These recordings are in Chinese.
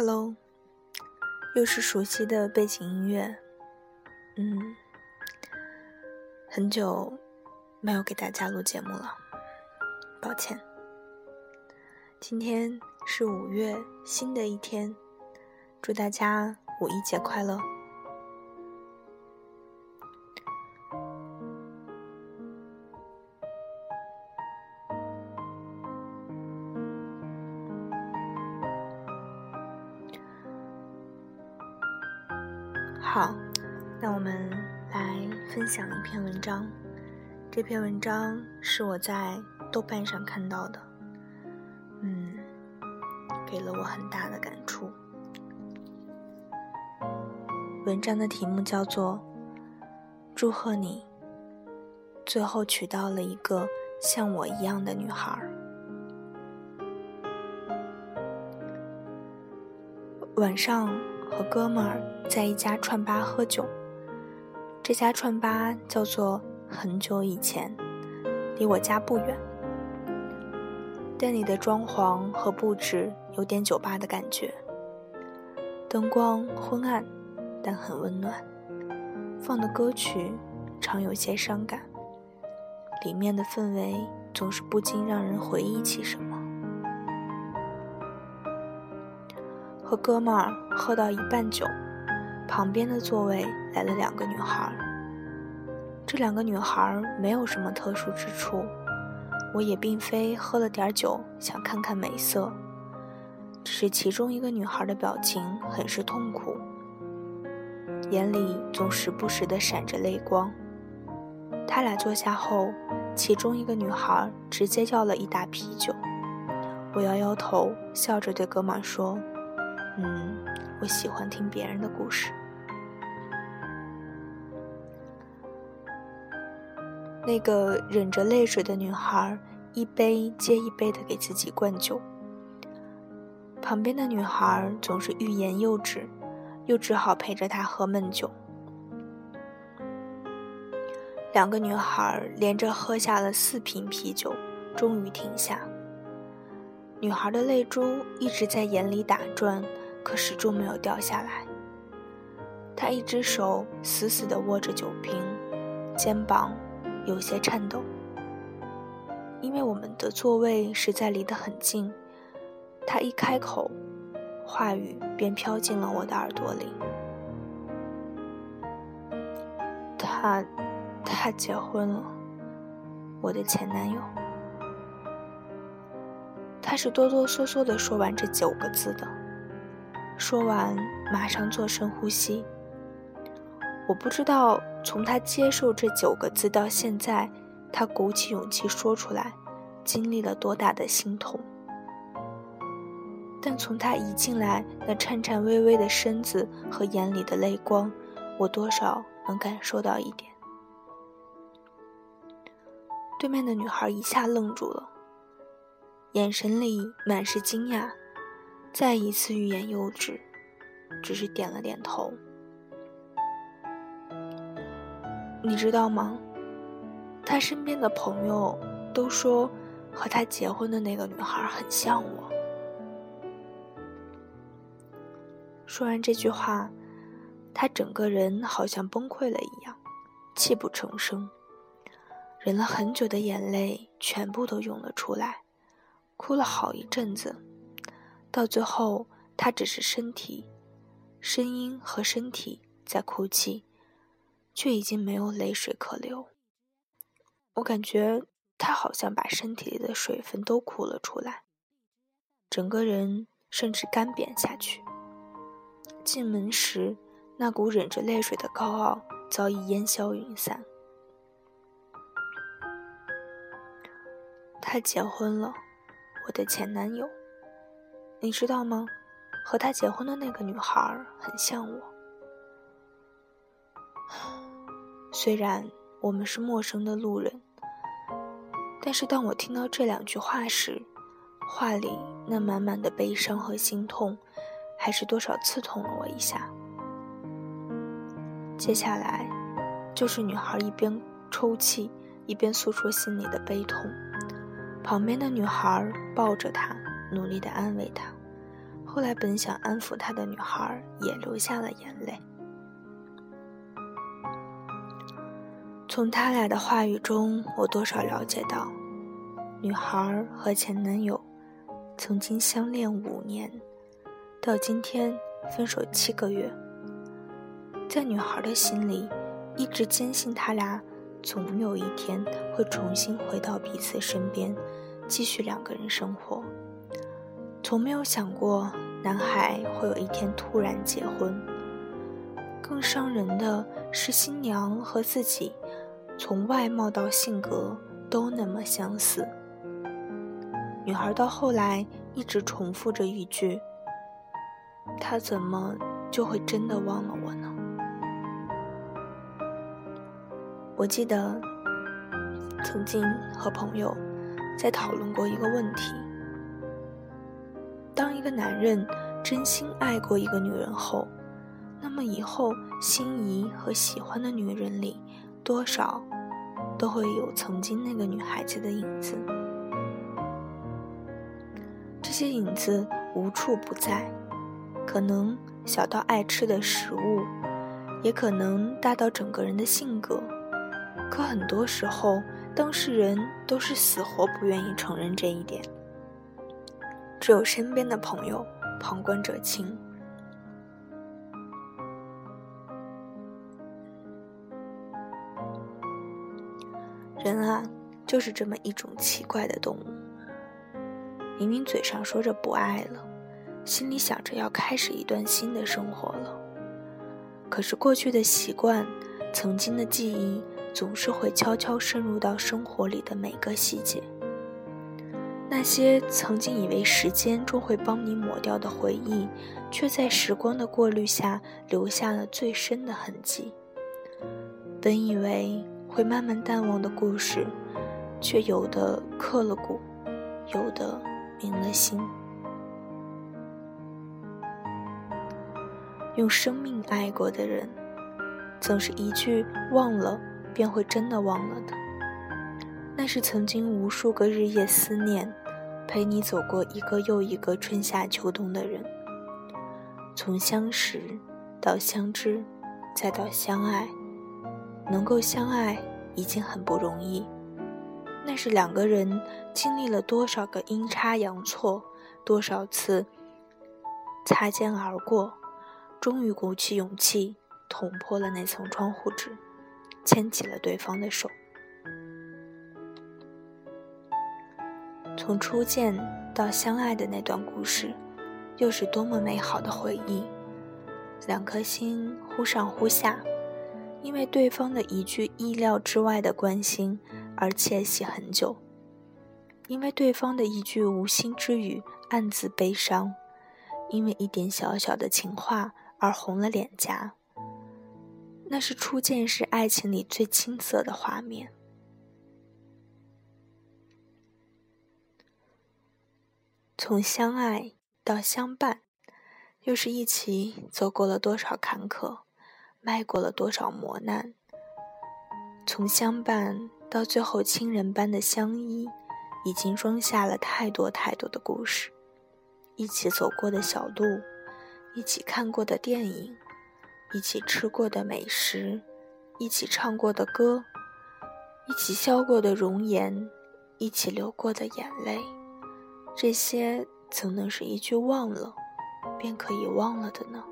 Hello，又是熟悉的背景音乐。嗯，很久没有给大家录节目了，抱歉。今天是五月新的一天，祝大家五一节快乐。篇文章。这篇文章是我在豆瓣上看到的，嗯，给了我很大的感触。文章的题目叫做《祝贺你，最后娶到了一个像我一样的女孩》。晚上。和哥们儿在一家串吧喝酒，这家串吧叫做“很久以前”，离我家不远。店里的装潢和布置有点酒吧的感觉，灯光昏暗，但很温暖。放的歌曲常有些伤感，里面的氛围总是不禁让人回忆起什么。和哥们儿喝到一半酒，旁边的座位来了两个女孩。这两个女孩没有什么特殊之处，我也并非喝了点酒想看看美色，只是其中一个女孩的表情很是痛苦，眼里总时不时的闪着泪光。他俩坐下后，其中一个女孩直接要了一打啤酒。我摇摇头，笑着对哥们说。嗯，我喜欢听别人的故事。那个忍着泪水的女孩，一杯接一杯的给自己灌酒。旁边的女孩总是欲言又止，又只好陪着她喝闷酒。两个女孩连着喝下了四瓶啤酒，终于停下。女孩的泪珠一直在眼里打转。可始终没有掉下来。她一只手死死地握着酒瓶，肩膀有些颤抖。因为我们的座位实在离得很近，他一开口，话语便飘进了我的耳朵里。他，他结婚了，我的前男友。他是哆哆嗦嗦地说完这九个字的。说完，马上做深呼吸。我不知道从他接受这九个字到现在，他鼓起勇气说出来，经历了多大的心痛。但从他一进来那颤颤巍巍的身子和眼里的泪光，我多少能感受到一点。对面的女孩一下愣住了，眼神里满是惊讶。再一次欲言又止，只是点了点头。你知道吗？他身边的朋友都说，和他结婚的那个女孩很像我。说完这句话，他整个人好像崩溃了一样，泣不成声，忍了很久的眼泪全部都涌了出来，哭了好一阵子。到最后，他只是身体、声音和身体在哭泣，却已经没有泪水可流。我感觉他好像把身体里的水分都哭了出来，整个人甚至干瘪下去。进门时，那股忍着泪水的高傲早已烟消云散。他结婚了，我的前男友。你知道吗？和他结婚的那个女孩很像我。虽然我们是陌生的路人，但是当我听到这两句话时，话里那满满的悲伤和心痛，还是多少刺痛了我一下。接下来，就是女孩一边抽泣，一边诉说心里的悲痛，旁边的女孩抱着她。努力的安慰她，后来本想安抚她的女孩也流下了眼泪。从他俩的话语中，我多少了解到，女孩和前男友曾经相恋五年，到今天分手七个月。在女孩的心里，一直坚信他俩总有一天会重新回到彼此身边，继续两个人生活。从没有想过男孩会有一天突然结婚。更伤人的是，新娘和自己从外貌到性格都那么相似。女孩到后来一直重复着一句：“他怎么就会真的忘了我呢？”我记得曾经和朋友在讨论过一个问题：当一个男人真心爱过一个女人后，那么以后心仪和喜欢的女人里，多少都会有曾经那个女孩子的影子。这些影子无处不在，可能小到爱吃的食物，也可能大到整个人的性格。可很多时候，当事人都是死活不愿意承认这一点，只有身边的朋友旁观者清。人啊，就是这么一种奇怪的动物。明明嘴上说着不爱了，心里想着要开始一段新的生活了，可是过去的习惯，曾经的记忆。总是会悄悄渗入到生活里的每个细节。那些曾经以为时间终会帮你抹掉的回忆，却在时光的过滤下留下了最深的痕迹。本以为会慢慢淡忘的故事，却有的刻了骨，有的明了心。用生命爱过的人，总是一句忘了。便会真的忘了的。那是曾经无数个日夜思念，陪你走过一个又一个春夏秋冬的人。从相识到相知，再到相爱，能够相爱已经很不容易。那是两个人经历了多少个阴差阳错，多少次擦肩而过，终于鼓起勇气捅破了那层窗户纸。牵起了对方的手，从初见到相爱的那段故事，又是多么美好的回忆！两颗心忽上忽下，因为对方的一句意料之外的关心而窃喜很久，因为对方的一句无心之语暗自悲伤，因为一点小小的情话而红了脸颊。那是初见时爱情里最青涩的画面。从相爱到相伴，又是一起走过了多少坎坷，迈过了多少磨难。从相伴到最后亲人般的相依，已经装下了太多太多的故事。一起走过的小路，一起看过的电影。一起吃过的美食，一起唱过的歌，一起笑过的容颜，一起流过的眼泪，这些怎能是一句忘了便可以忘了的呢？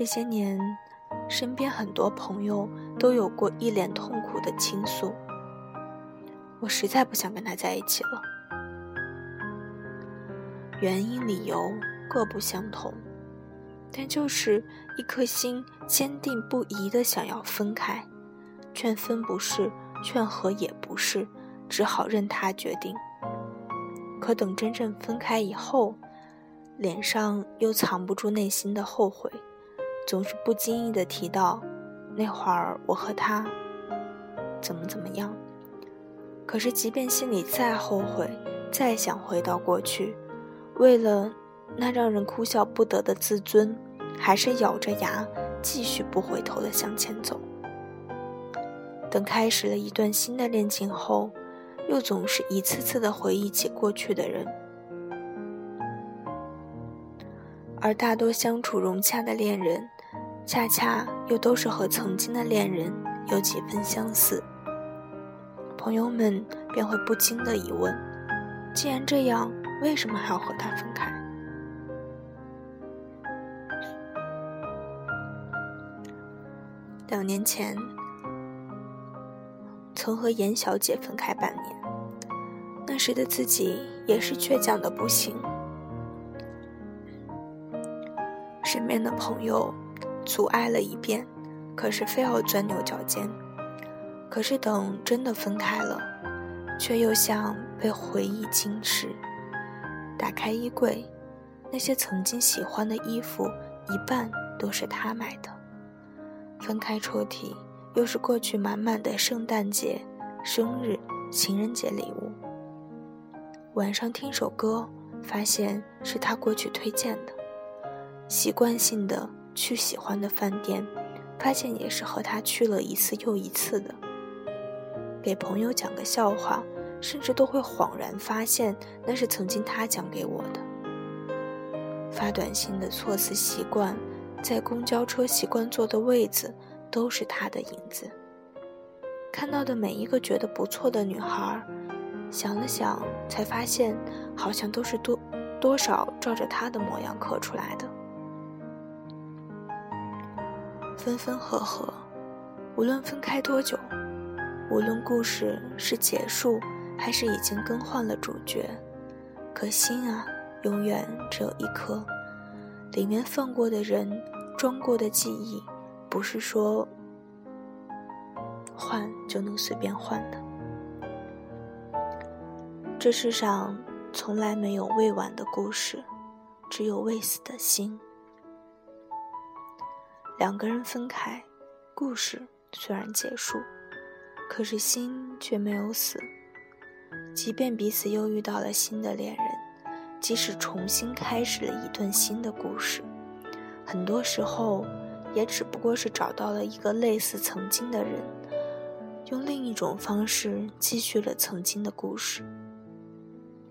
这些年，身边很多朋友都有过一脸痛苦的倾诉，我实在不想跟他在一起了。原因、理由各不相同，但就是一颗心坚定不移的想要分开，劝分不是，劝和也不是，只好任他决定。可等真正分开以后，脸上又藏不住内心的后悔，总是不经意的提到那会儿我和他怎么怎么样。可是即便心里再后悔，再想回到过去。为了那让人哭笑不得的自尊，还是咬着牙继续不回头的向前走。等开始了一段新的恋情后，又总是一次次的回忆起过去的人，而大多相处融洽的恋人，恰恰又都是和曾经的恋人有几分相似。朋友们便会不禁的疑问：既然这样，为什么还要和他分开？两年前，曾和严小姐分开半年。那时的自己也是倔强的不行，身边的朋友阻碍了一遍，可是非要钻牛角尖。可是等真的分开了，却又像被回忆侵蚀。打开衣柜，那些曾经喜欢的衣服，一半都是他买的。分开抽屉，又是过去满满的圣诞节、生日、情人节礼物。晚上听首歌，发现是他过去推荐的；习惯性的去喜欢的饭店，发现也是和他去了一次又一次的。给朋友讲个笑话，甚至都会恍然发现那是曾经他讲给我的。发短信的措辞习惯。在公交车习惯坐的位子，都是他的影子。看到的每一个觉得不错的女孩，想了想，才发现好像都是多多少照着他的模样刻出来的。分分合合，无论分开多久，无论故事是结束还是已经更换了主角，可心啊，永远只有一颗。里面放过的人，装过的记忆，不是说换就能随便换的。这世上从来没有未完的故事，只有未死的心。两个人分开，故事虽然结束，可是心却没有死。即便彼此又遇到了新的恋人。即使重新开始了一段新的故事，很多时候也只不过是找到了一个类似曾经的人，用另一种方式继续了曾经的故事。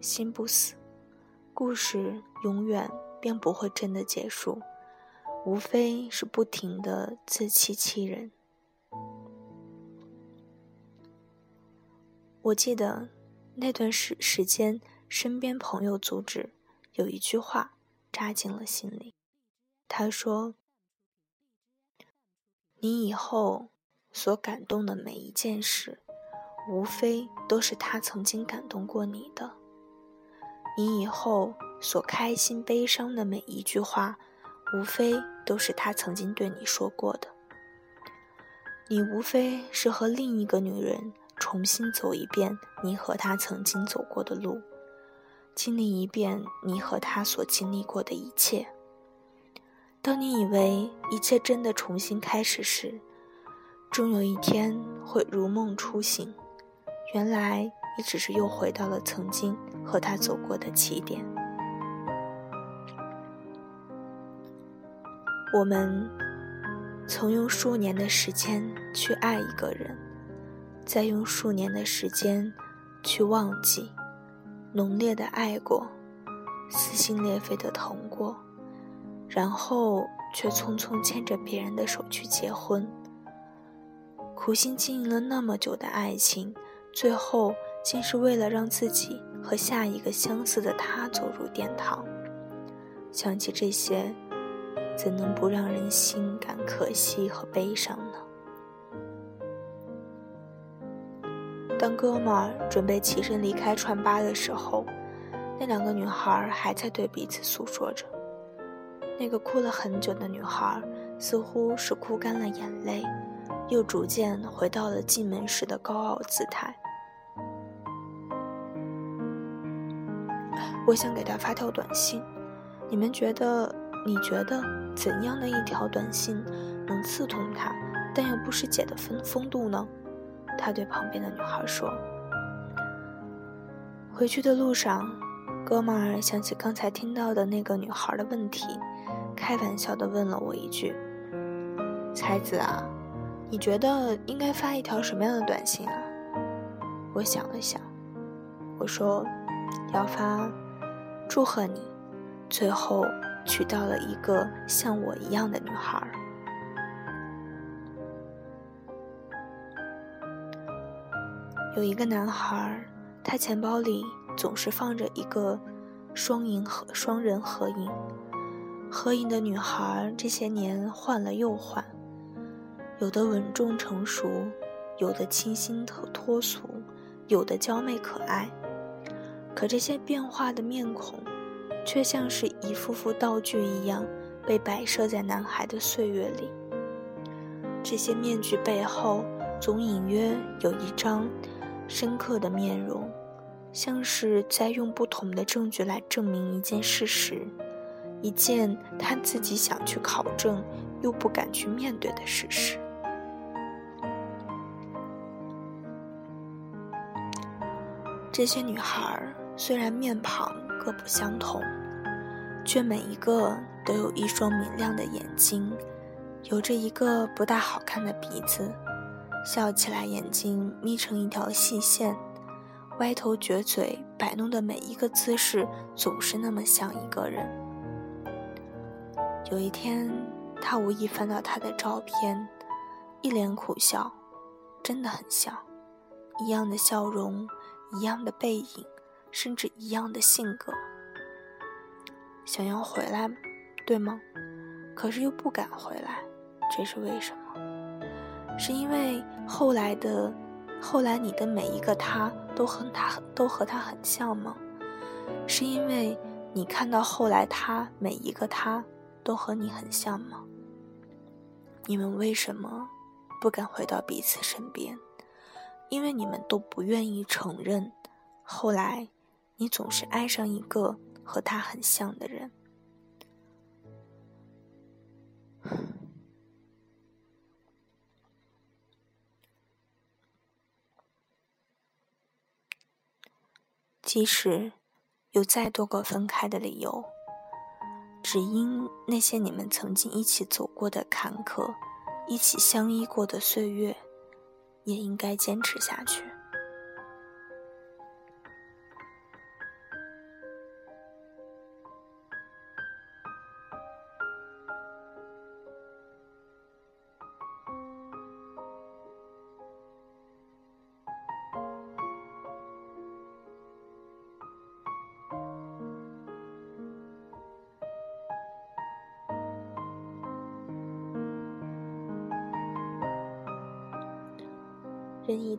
心不死，故事永远便不会真的结束，无非是不停的自欺欺人。我记得那段时时间。身边朋友阻止，有一句话扎进了心里。他说：“你以后所感动的每一件事，无非都是他曾经感动过你的；你以后所开心、悲伤的每一句话，无非都是他曾经对你说过的。你无非是和另一个女人重新走一遍你和他曾经走过的路。”经历一遍你和他所经历过的一切。当你以为一切真的重新开始时，终有一天会如梦初醒，原来你只是又回到了曾经和他走过的起点。我们曾用数年的时间去爱一个人，再用数年的时间去忘记。浓烈的爱过，撕心裂肺的疼过，然后却匆匆牵着别人的手去结婚。苦心经营了那么久的爱情，最后竟是为了让自己和下一个相似的他走入殿堂。想起这些，怎能不让人心感可惜和悲伤呢？当哥们儿准备起身离开串吧的时候，那两个女孩还在对彼此诉说着。那个哭了很久的女孩，似乎是哭干了眼泪，又逐渐回到了进门时的高傲姿态。我想给他发条短信，你们觉得？你觉得怎样的一条短信能刺痛他，但又不失姐的风风度呢？他对旁边的女孩说：“回去的路上，哥们儿想起刚才听到的那个女孩的问题，开玩笑的问了我一句：‘才子啊，你觉得应该发一条什么样的短信啊？’我想了想，我说：“要发，祝贺你，最后娶到了一个像我一样的女孩。”有一个男孩，他钱包里总是放着一个双影合双人合影，合影的女孩这些年换了又换，有的稳重成熟，有的清新脱脱俗，有的娇媚可爱。可这些变化的面孔，却像是一幅幅道具一样，被摆设在男孩的岁月里。这些面具背后，总隐约有一张。深刻的面容，像是在用不同的证据来证明一件事实，一件他自己想去考证又不敢去面对的事实。这些女孩虽然面庞各不相同，却每一个都有一双明亮的眼睛，有着一个不大好看的鼻子。笑起来，眼睛眯成一条细线，歪头撅嘴，摆弄的每一个姿势总是那么像一个人。有一天，他无意翻到他的照片，一脸苦笑，真的很像，一样的笑容，一样的背影，甚至一样的性格。想要回来，对吗？可是又不敢回来，这是为什么？是因为后来的，后来你的每一个他都和他都和他很像吗？是因为你看到后来他每一个他都和你很像吗？你们为什么不敢回到彼此身边？因为你们都不愿意承认，后来你总是爱上一个和他很像的人。即使有再多个分开的理由，只因那些你们曾经一起走过的坎坷，一起相依过的岁月，也应该坚持下去。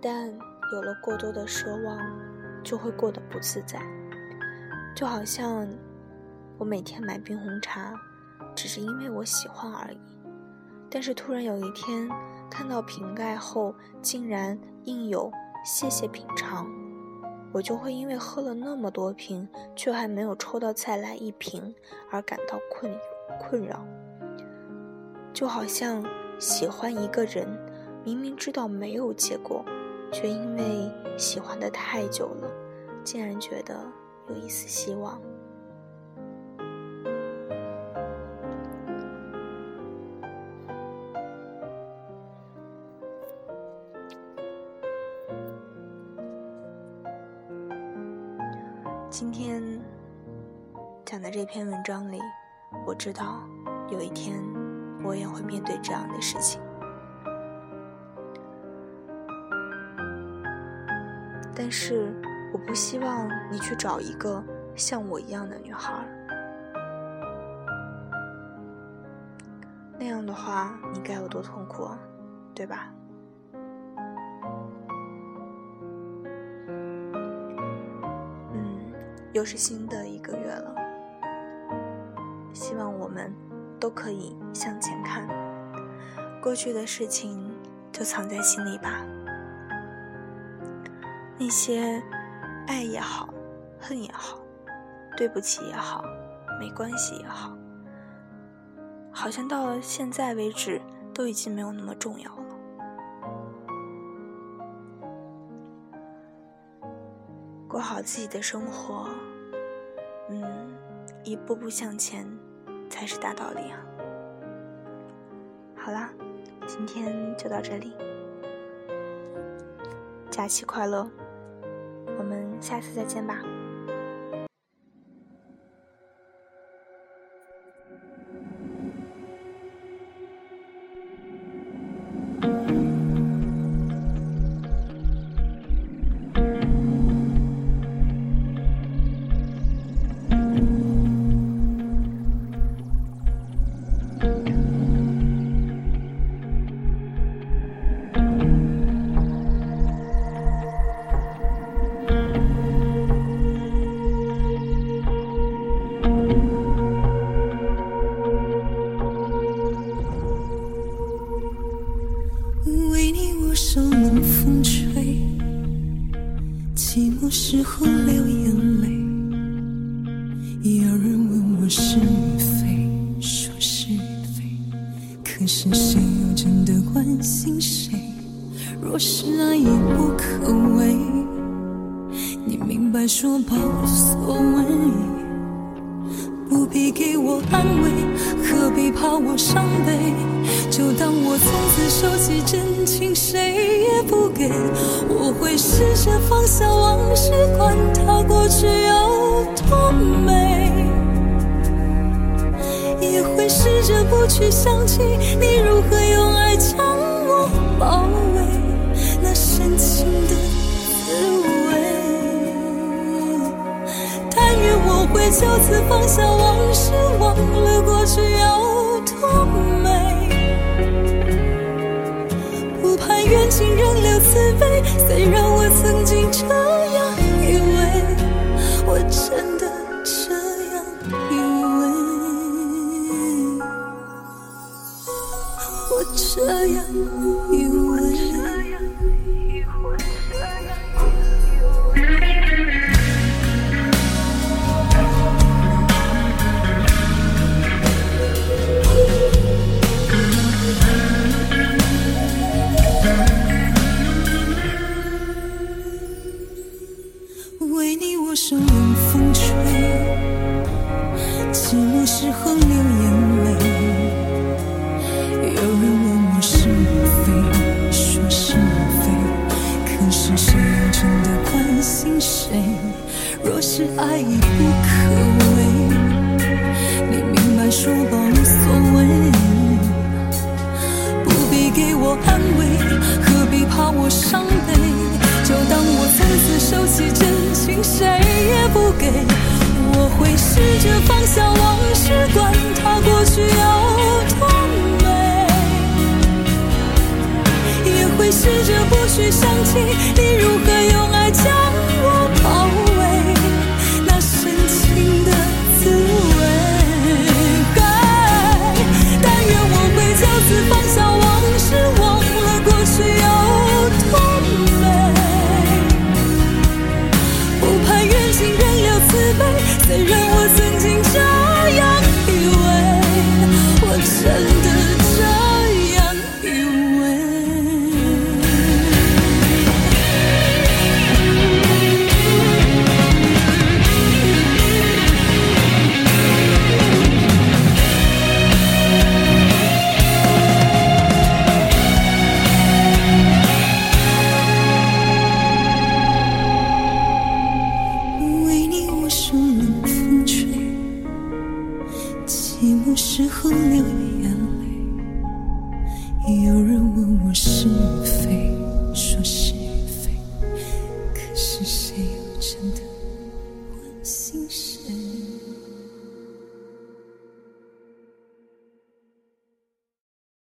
旦有了过多的奢望，就会过得不自在。就好像我每天买冰红茶，只是因为我喜欢而已。但是突然有一天看到瓶盖后竟然印有“谢谢品尝”，我就会因为喝了那么多瓶，却还没有抽到再来一瓶而感到困困扰。就好像喜欢一个人。明明知道没有结果，却因为喜欢的太久了，竟然觉得有一丝希望。今天讲的这篇文章里，我知道有一天我也会面对这样的事情。但是，我不希望你去找一个像我一样的女孩。那样的话，你该有多痛苦啊，对吧？嗯，又是新的一个月了，希望我们都可以向前看，过去的事情就藏在心里吧。那些爱也好，恨也好，对不起也好，没关系也好，好像到了现在为止都已经没有那么重要了。过好自己的生活，嗯，一步步向前才是大道理啊。好啦，今天就到这里，假期快乐。下次再见吧。伤悲？就当我从此收起真情，谁也不给。我会试着放下往事，管它过去有多美。也会试着不去想起你如何用爱将我包围，那深情的滋味。但愿我会就此放下往事。忘了过去有美，不盼缘尽仍留慈悲。虽然我曾经这样以为，我真的这样以为，我这样以为。受冷风吹，寂寞时候流眼泪。有人问我是非，说是非，可是谁又真的关心谁？若是爱已不可为，你明白说吧，无所谓，不必给我安慰，何必怕我伤悲。收起真情，谁也不给。我会试着放下往事，管它过去有多美，也会试着不去想起你如何用爱将我包围。时